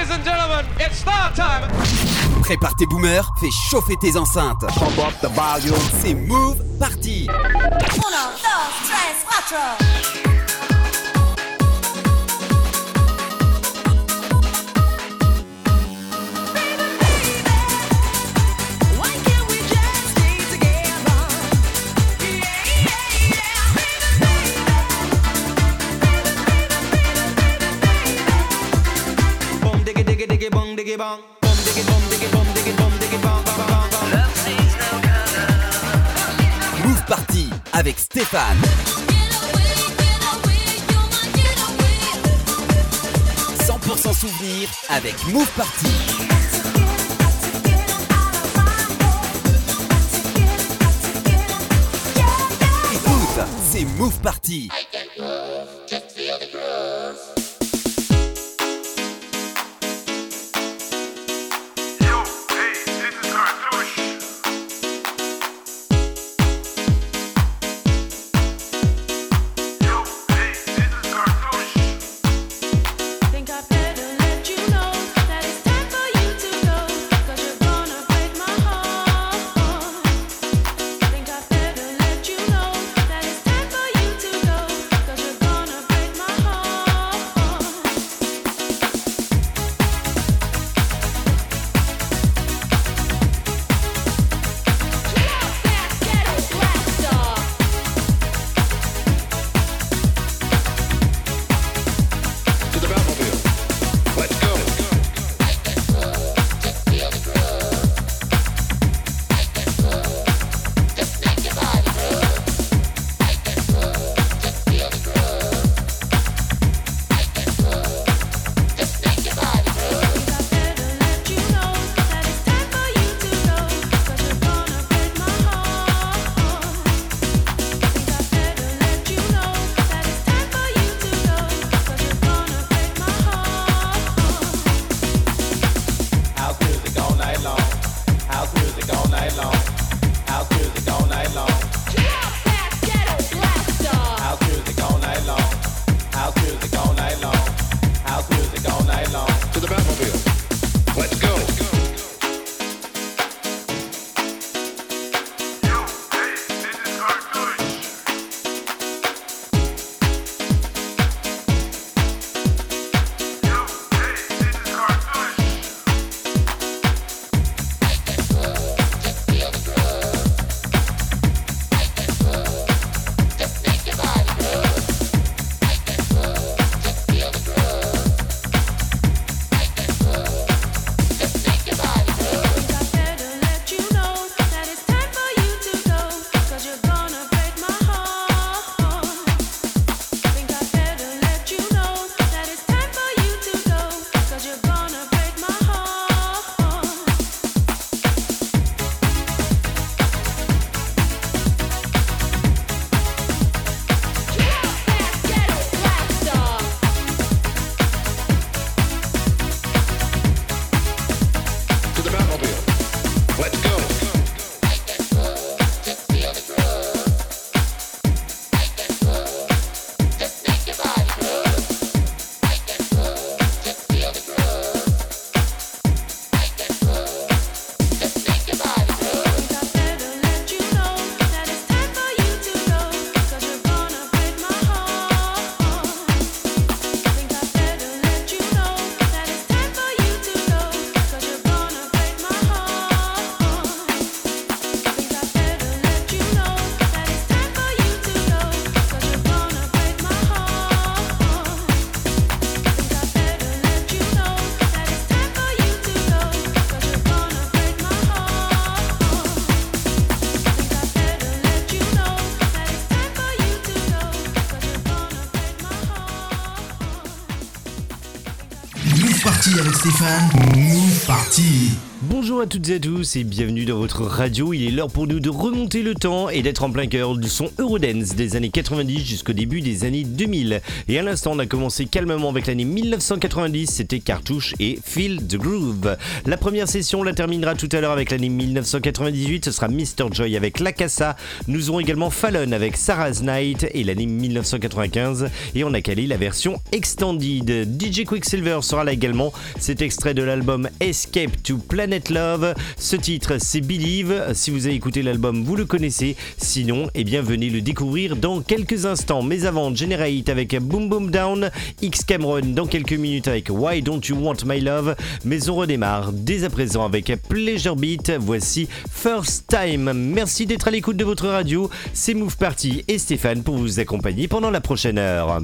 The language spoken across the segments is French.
Ladies and gentlemen, it's start time. Prépare tes boomers, fais chauffer tes enceintes. Pump up the volume. C'est Move Party. 1, 2, 3, 4. diggy Move Party avec Stéphane. Sans souvenir avec Move Party. c'est Move Party. see Bonjour à toutes et à tous et bienvenue dans votre radio. Il est l'heure pour nous de remonter le temps et d'être en plein cœur du son Eurodance des années 90 jusqu'au début des années 2000. Et à l'instant, on a commencé calmement avec l'année 1990, c'était Cartouche et Feel the Groove. La première session la terminera tout à l'heure avec l'année 1998, ce sera Mr. Joy avec La Casa. Nous aurons également Fallon avec Sarah's Night et l'année 1995 et on a calé la version extended. DJ Quicksilver sera là également. C'est extrait de l'album Escape to Planet Love. Ce titre, c'est Believe. Si vous avez écouté l'album, vous le connaissez. Sinon, eh bien, venez le découvrir dans quelques instants. Mais avant, Generate avec Boom Boom Down, X Cameron dans quelques minutes avec Why Don't You Want My Love. Mais on redémarre dès à présent avec Pleasure Beat. Voici First Time. Merci d'être à l'écoute de votre radio. C'est Move Party et Stéphane pour vous accompagner pendant la prochaine heure.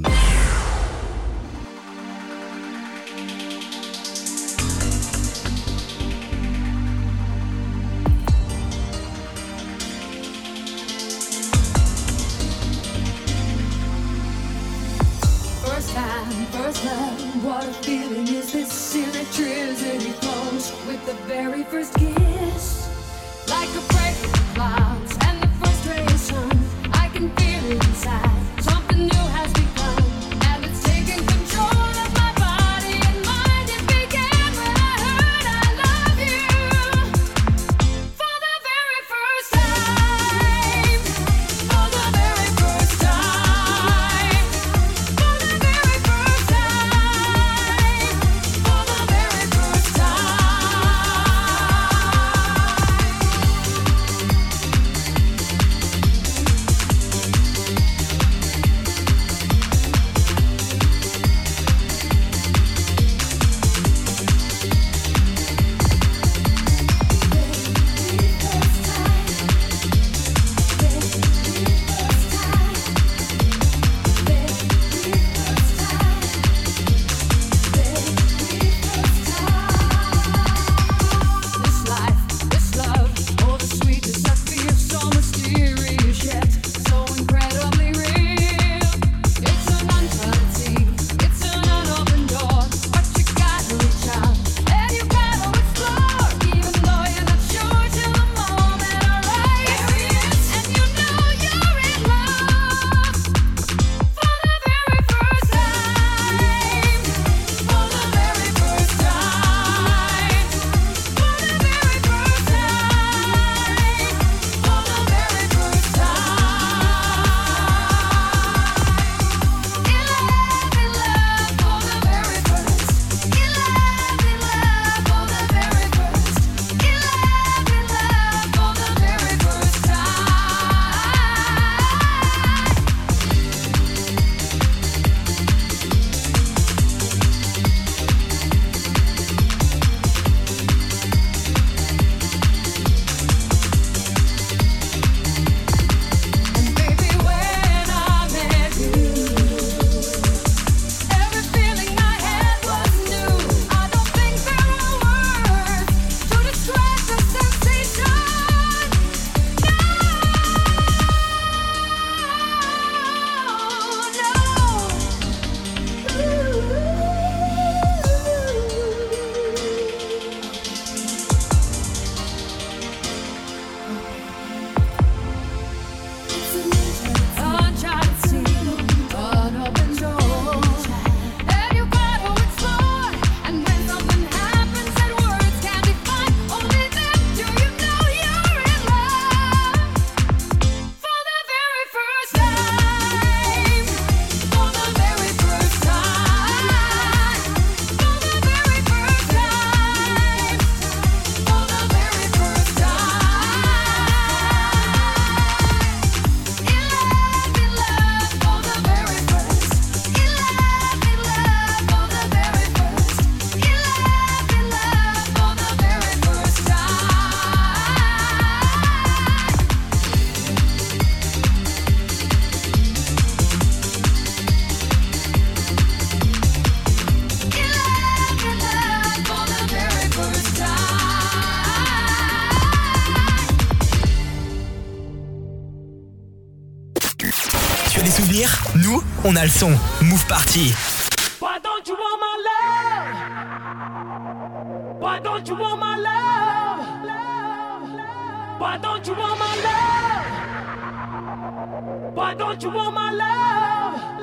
First love, what a feeling is this? Electricity flows with the very first kiss. Like a les souvenirs Nous, on a le son. Move Party. Why don't you want my love Why don't you want my love Why don't you want my love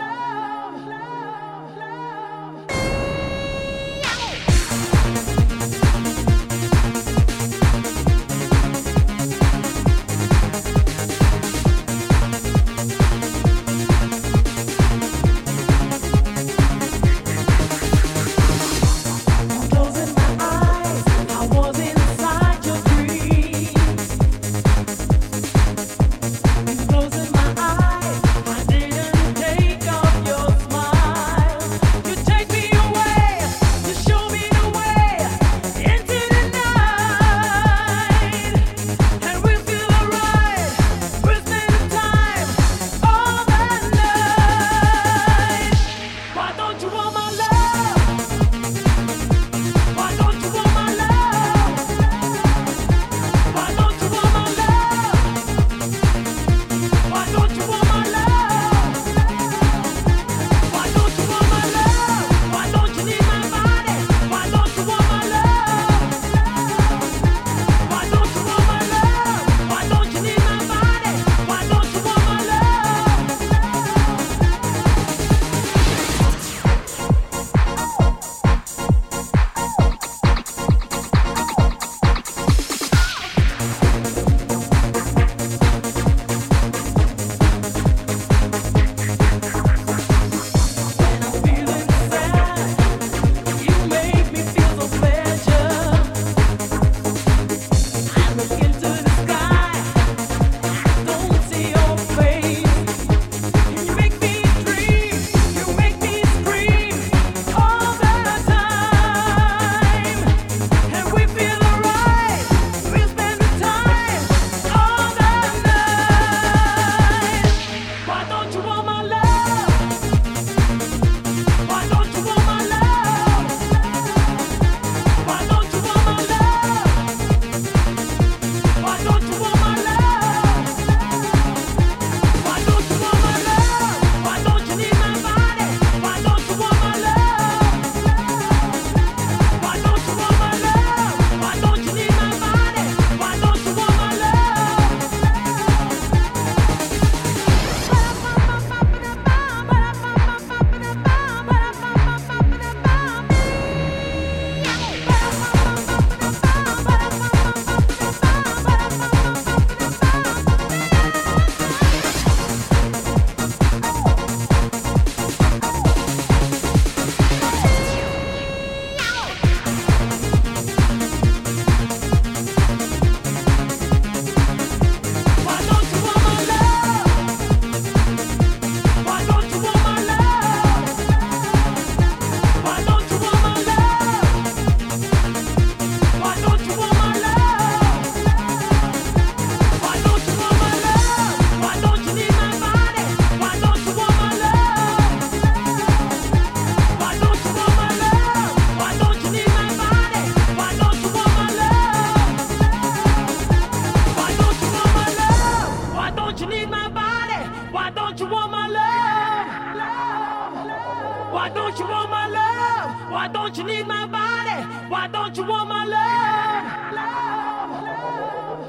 Why don't you want my love? Why don't you need my body? Why don't you want my love? love, love.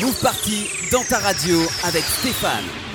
Move Party dans ta radio avec Stéphane.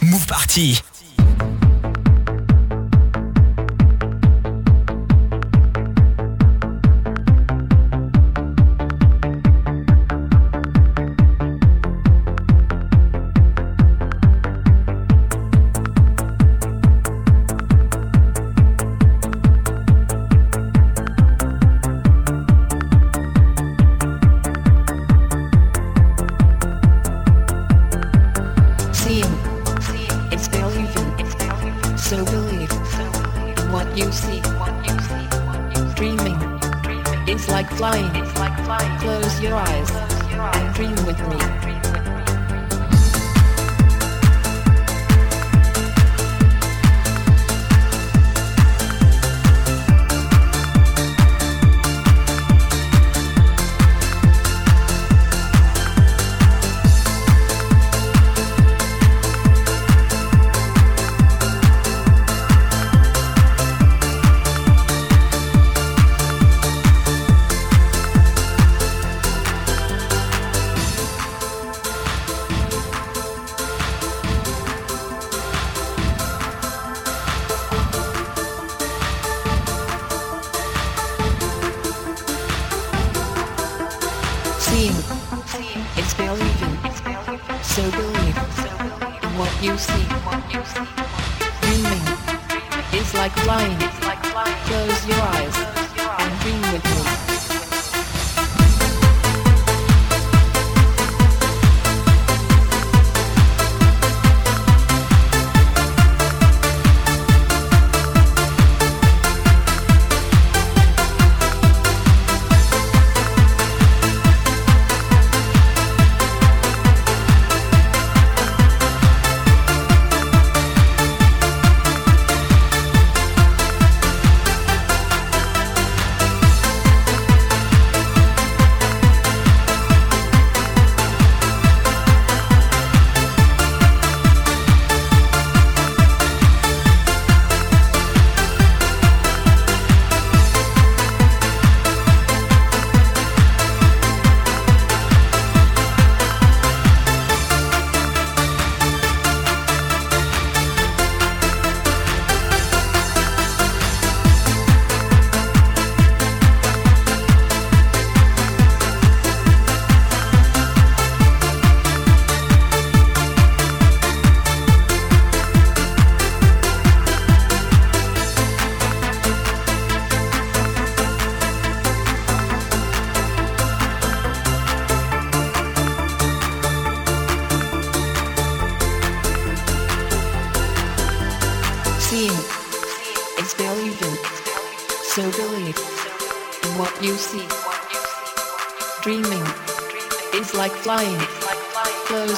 Move Party.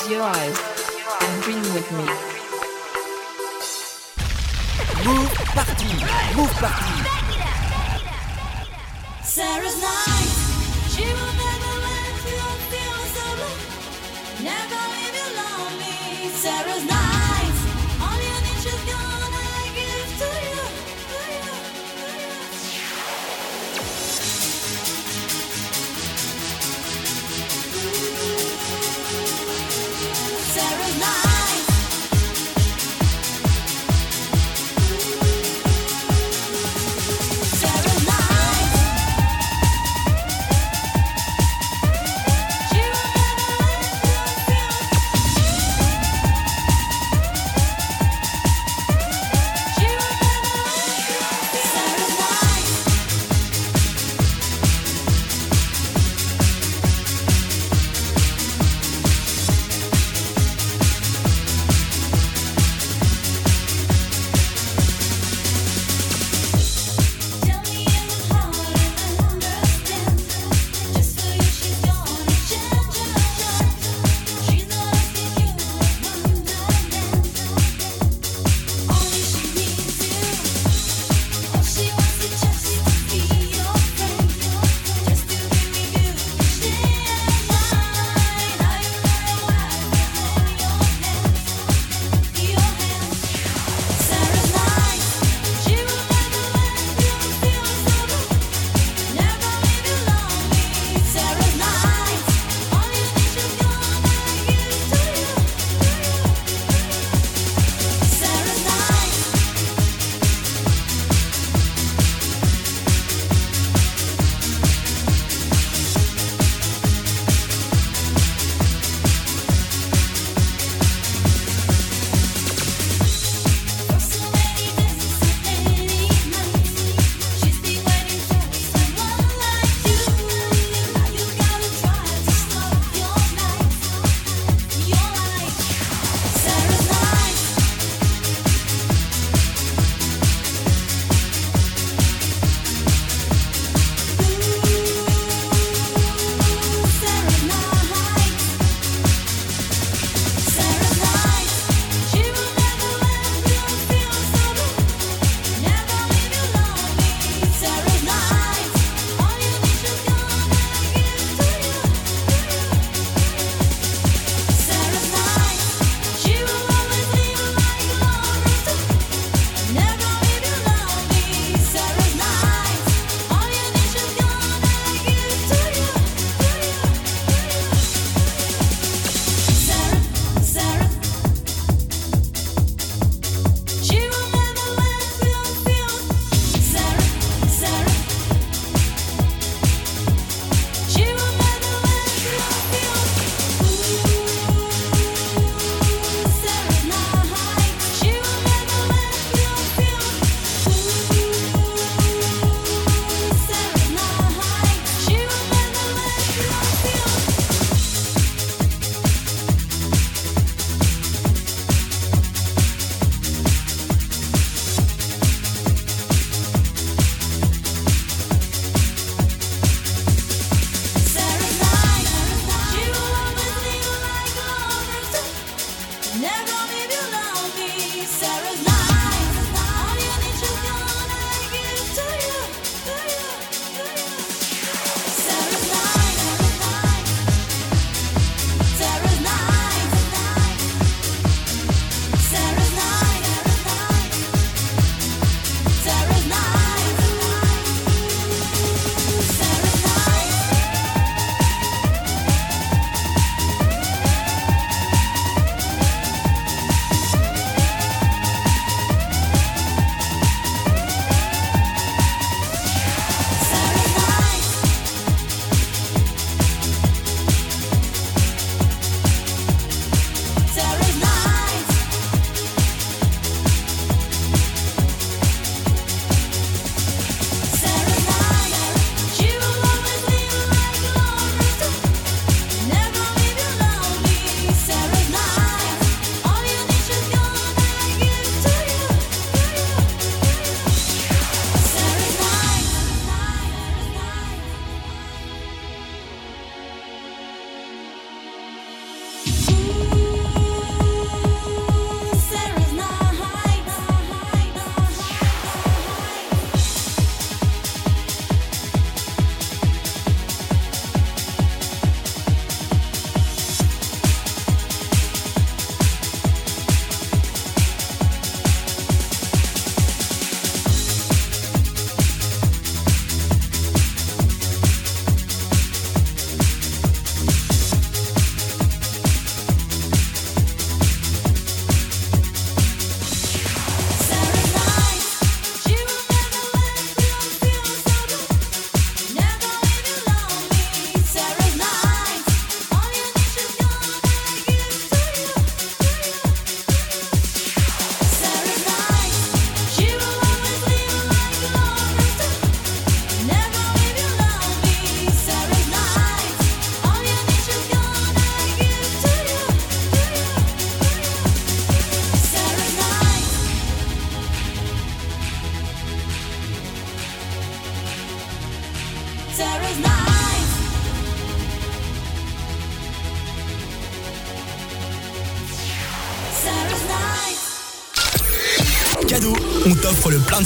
Your eyes and dream with me. Move party, move party.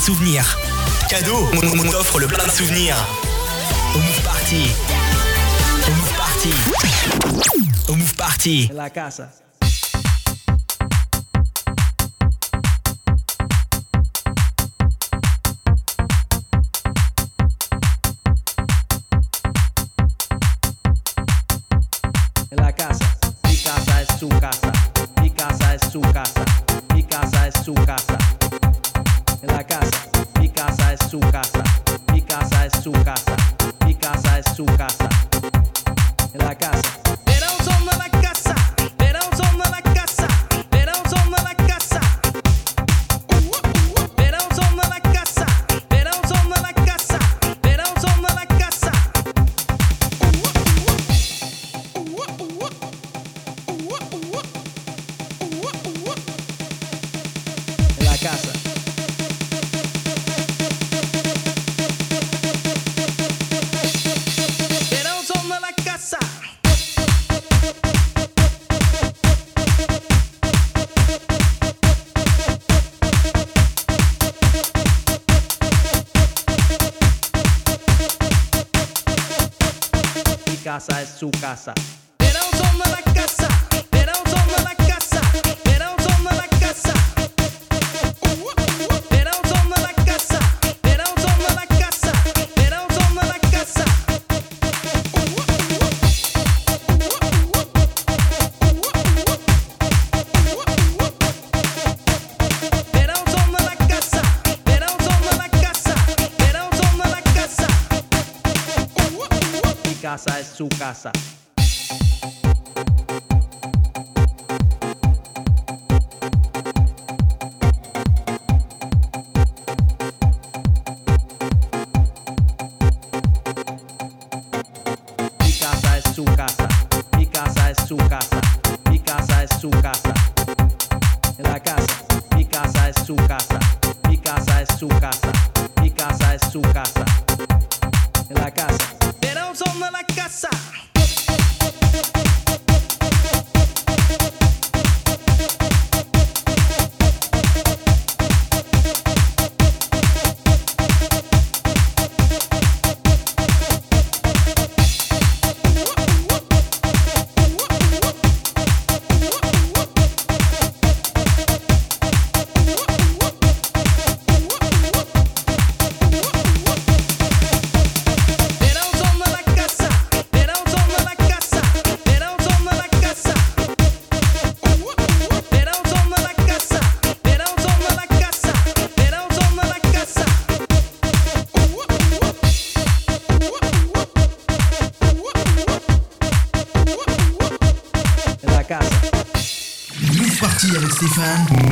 Souvenirs. Cadeau, on, on t'offre le plein de souvenirs. Au Move Party. Au Move Party. Au Move Party. La casa.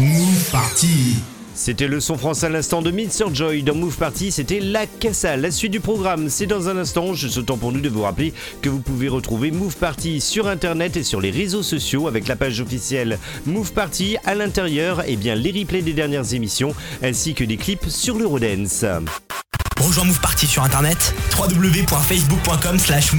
Move Party. C'était le son français à l'instant de Mr. Joy dans Move Party, c'était La Casa. La suite du programme, c'est dans un instant. Juste temps pour nous de vous rappeler que vous pouvez retrouver Move Party sur internet et sur les réseaux sociaux avec la page officielle Move Party. À l'intérieur, et bien les replays des dernières émissions ainsi que des clips sur l'Eurodance. Rejoins Move Party sur internet www.facebook.com slash.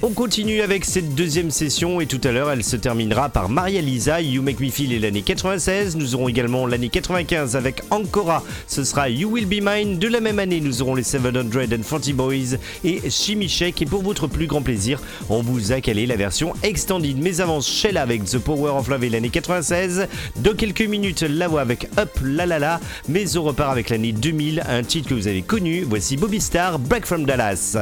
On continue avec cette deuxième session et tout à l'heure elle se terminera par Maria Lisa, You Make Me Feel et l'année 96. Nous aurons également l'année 95 avec Ancora, ce sera You Will Be Mine. De la même année nous aurons les 740 Boys et Shake et pour votre plus grand plaisir on vous a calé la version extended. Mais avant Sheila avec The Power of Love et l'année 96. Dans quelques minutes la voix avec Up La La La. Mais on repart avec l'année 2000, un titre que vous avez connu. Voici Bobby Star, Break from Dallas.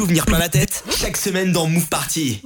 Souvenirs plein la tête chaque semaine dans Move Party.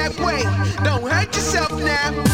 That way? Don't hurt yourself now.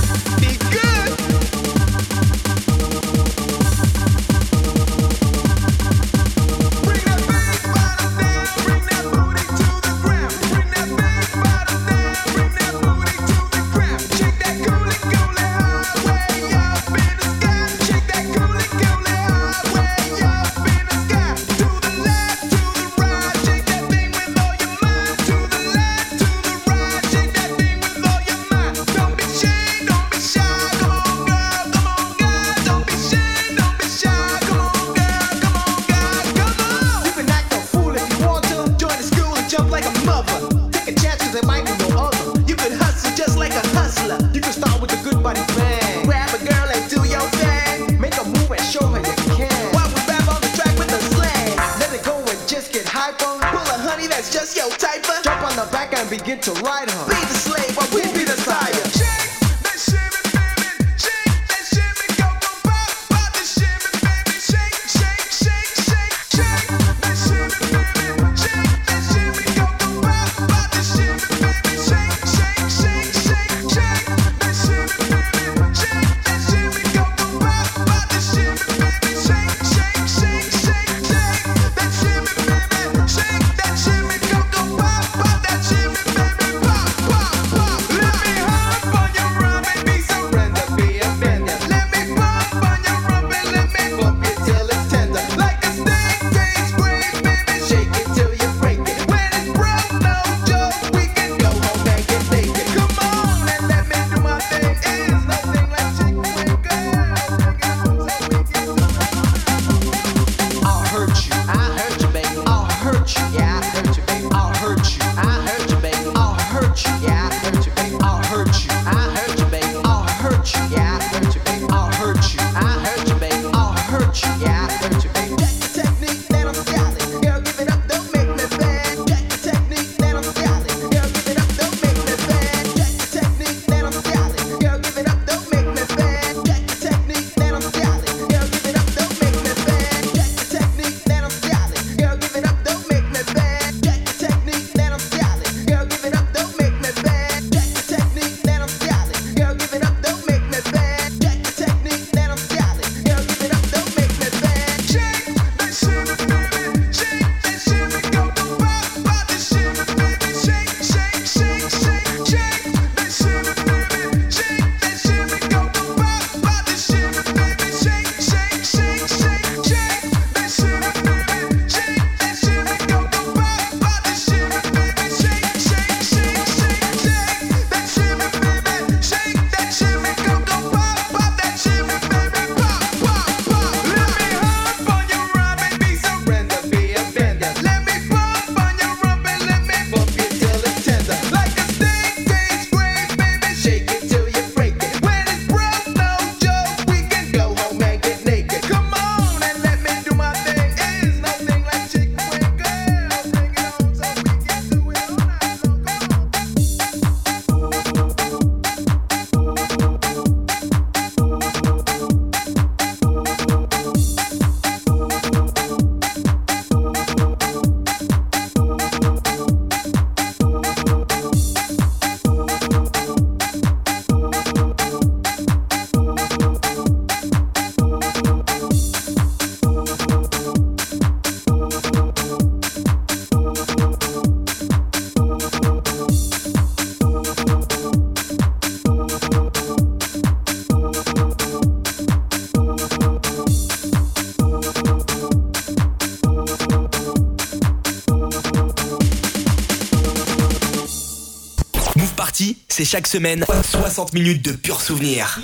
Chaque semaine 60 minutes de pur souvenir.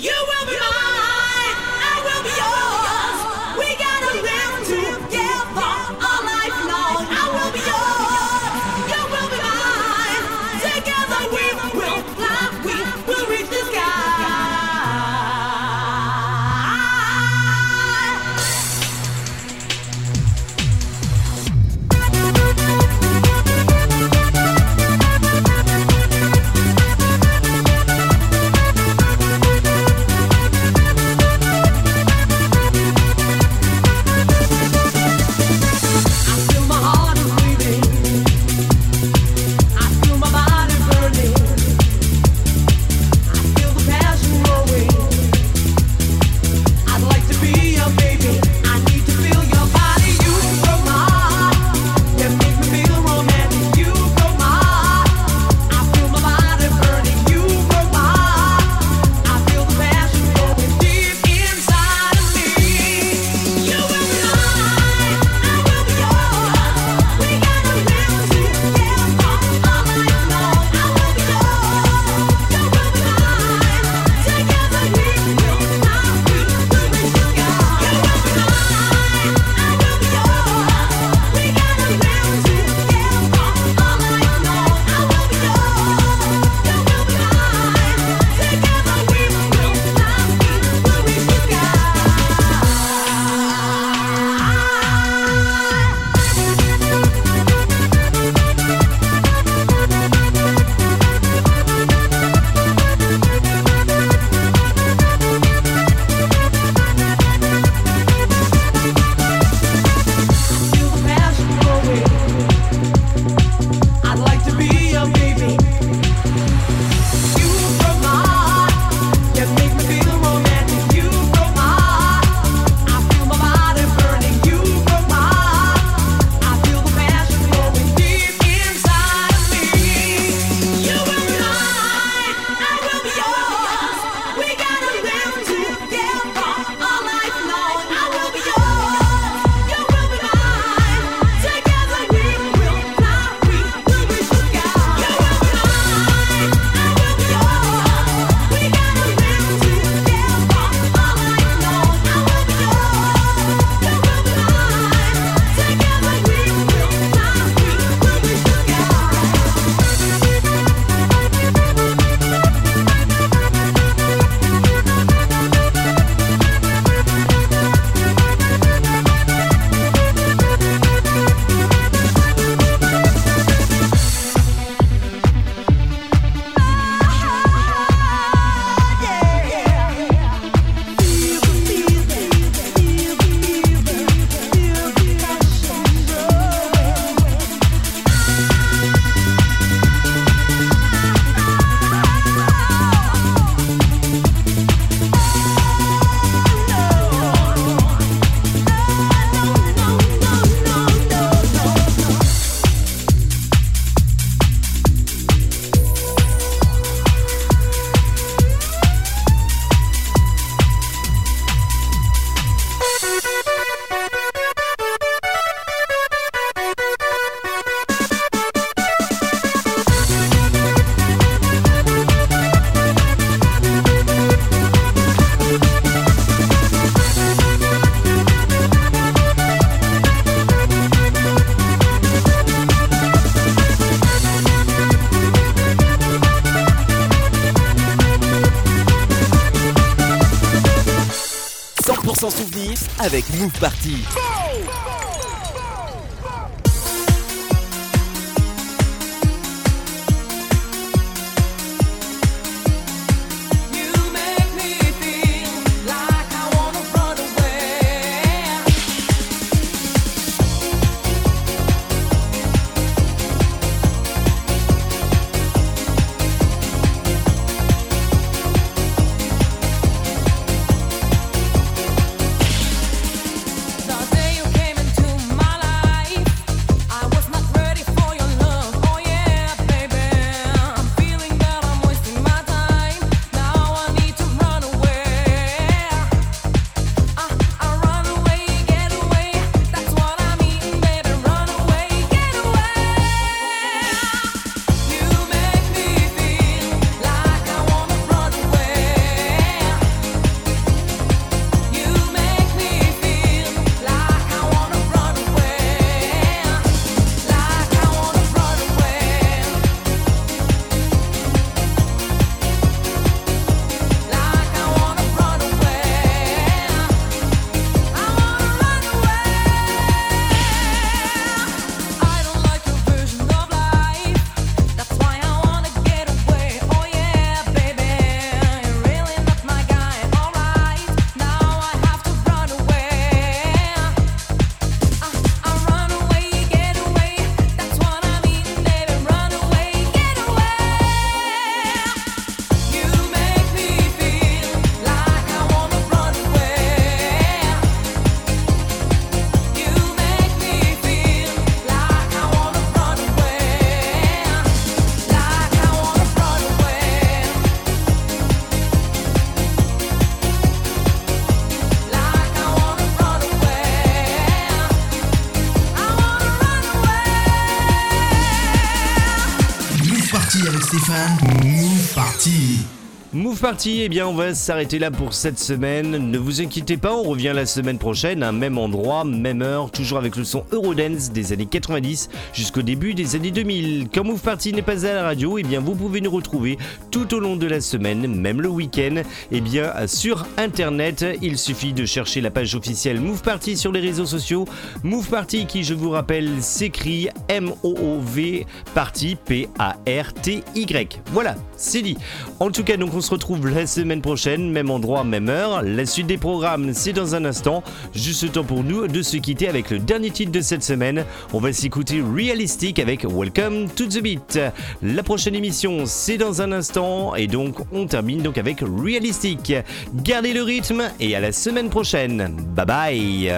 Party, eh bien on va s'arrêter là pour cette semaine. Ne vous inquiétez pas, on revient la semaine prochaine, même endroit, même heure, toujours avec le son Eurodance des années 90 jusqu'au début des années 2000. Quand Move Party n'est pas à la radio, eh bien vous pouvez nous retrouver tout au long de la semaine, même le week-end, eh bien sur internet. Il suffit de chercher la page officielle Move Party sur les réseaux sociaux. Move Party qui, je vous rappelle, s'écrit M-O-O-V Party P-A-R-T-Y. Voilà, c'est dit. En tout cas, donc on se retrouve la semaine prochaine, même endroit, même heure. La suite des programmes, c'est dans un instant. Juste le temps pour nous de se quitter avec le dernier titre de cette semaine. On va s'écouter Realistic avec Welcome to the Beat. La prochaine émission, c'est dans un instant. Et donc, on termine donc avec Realistic. Gardez le rythme et à la semaine prochaine. Bye bye.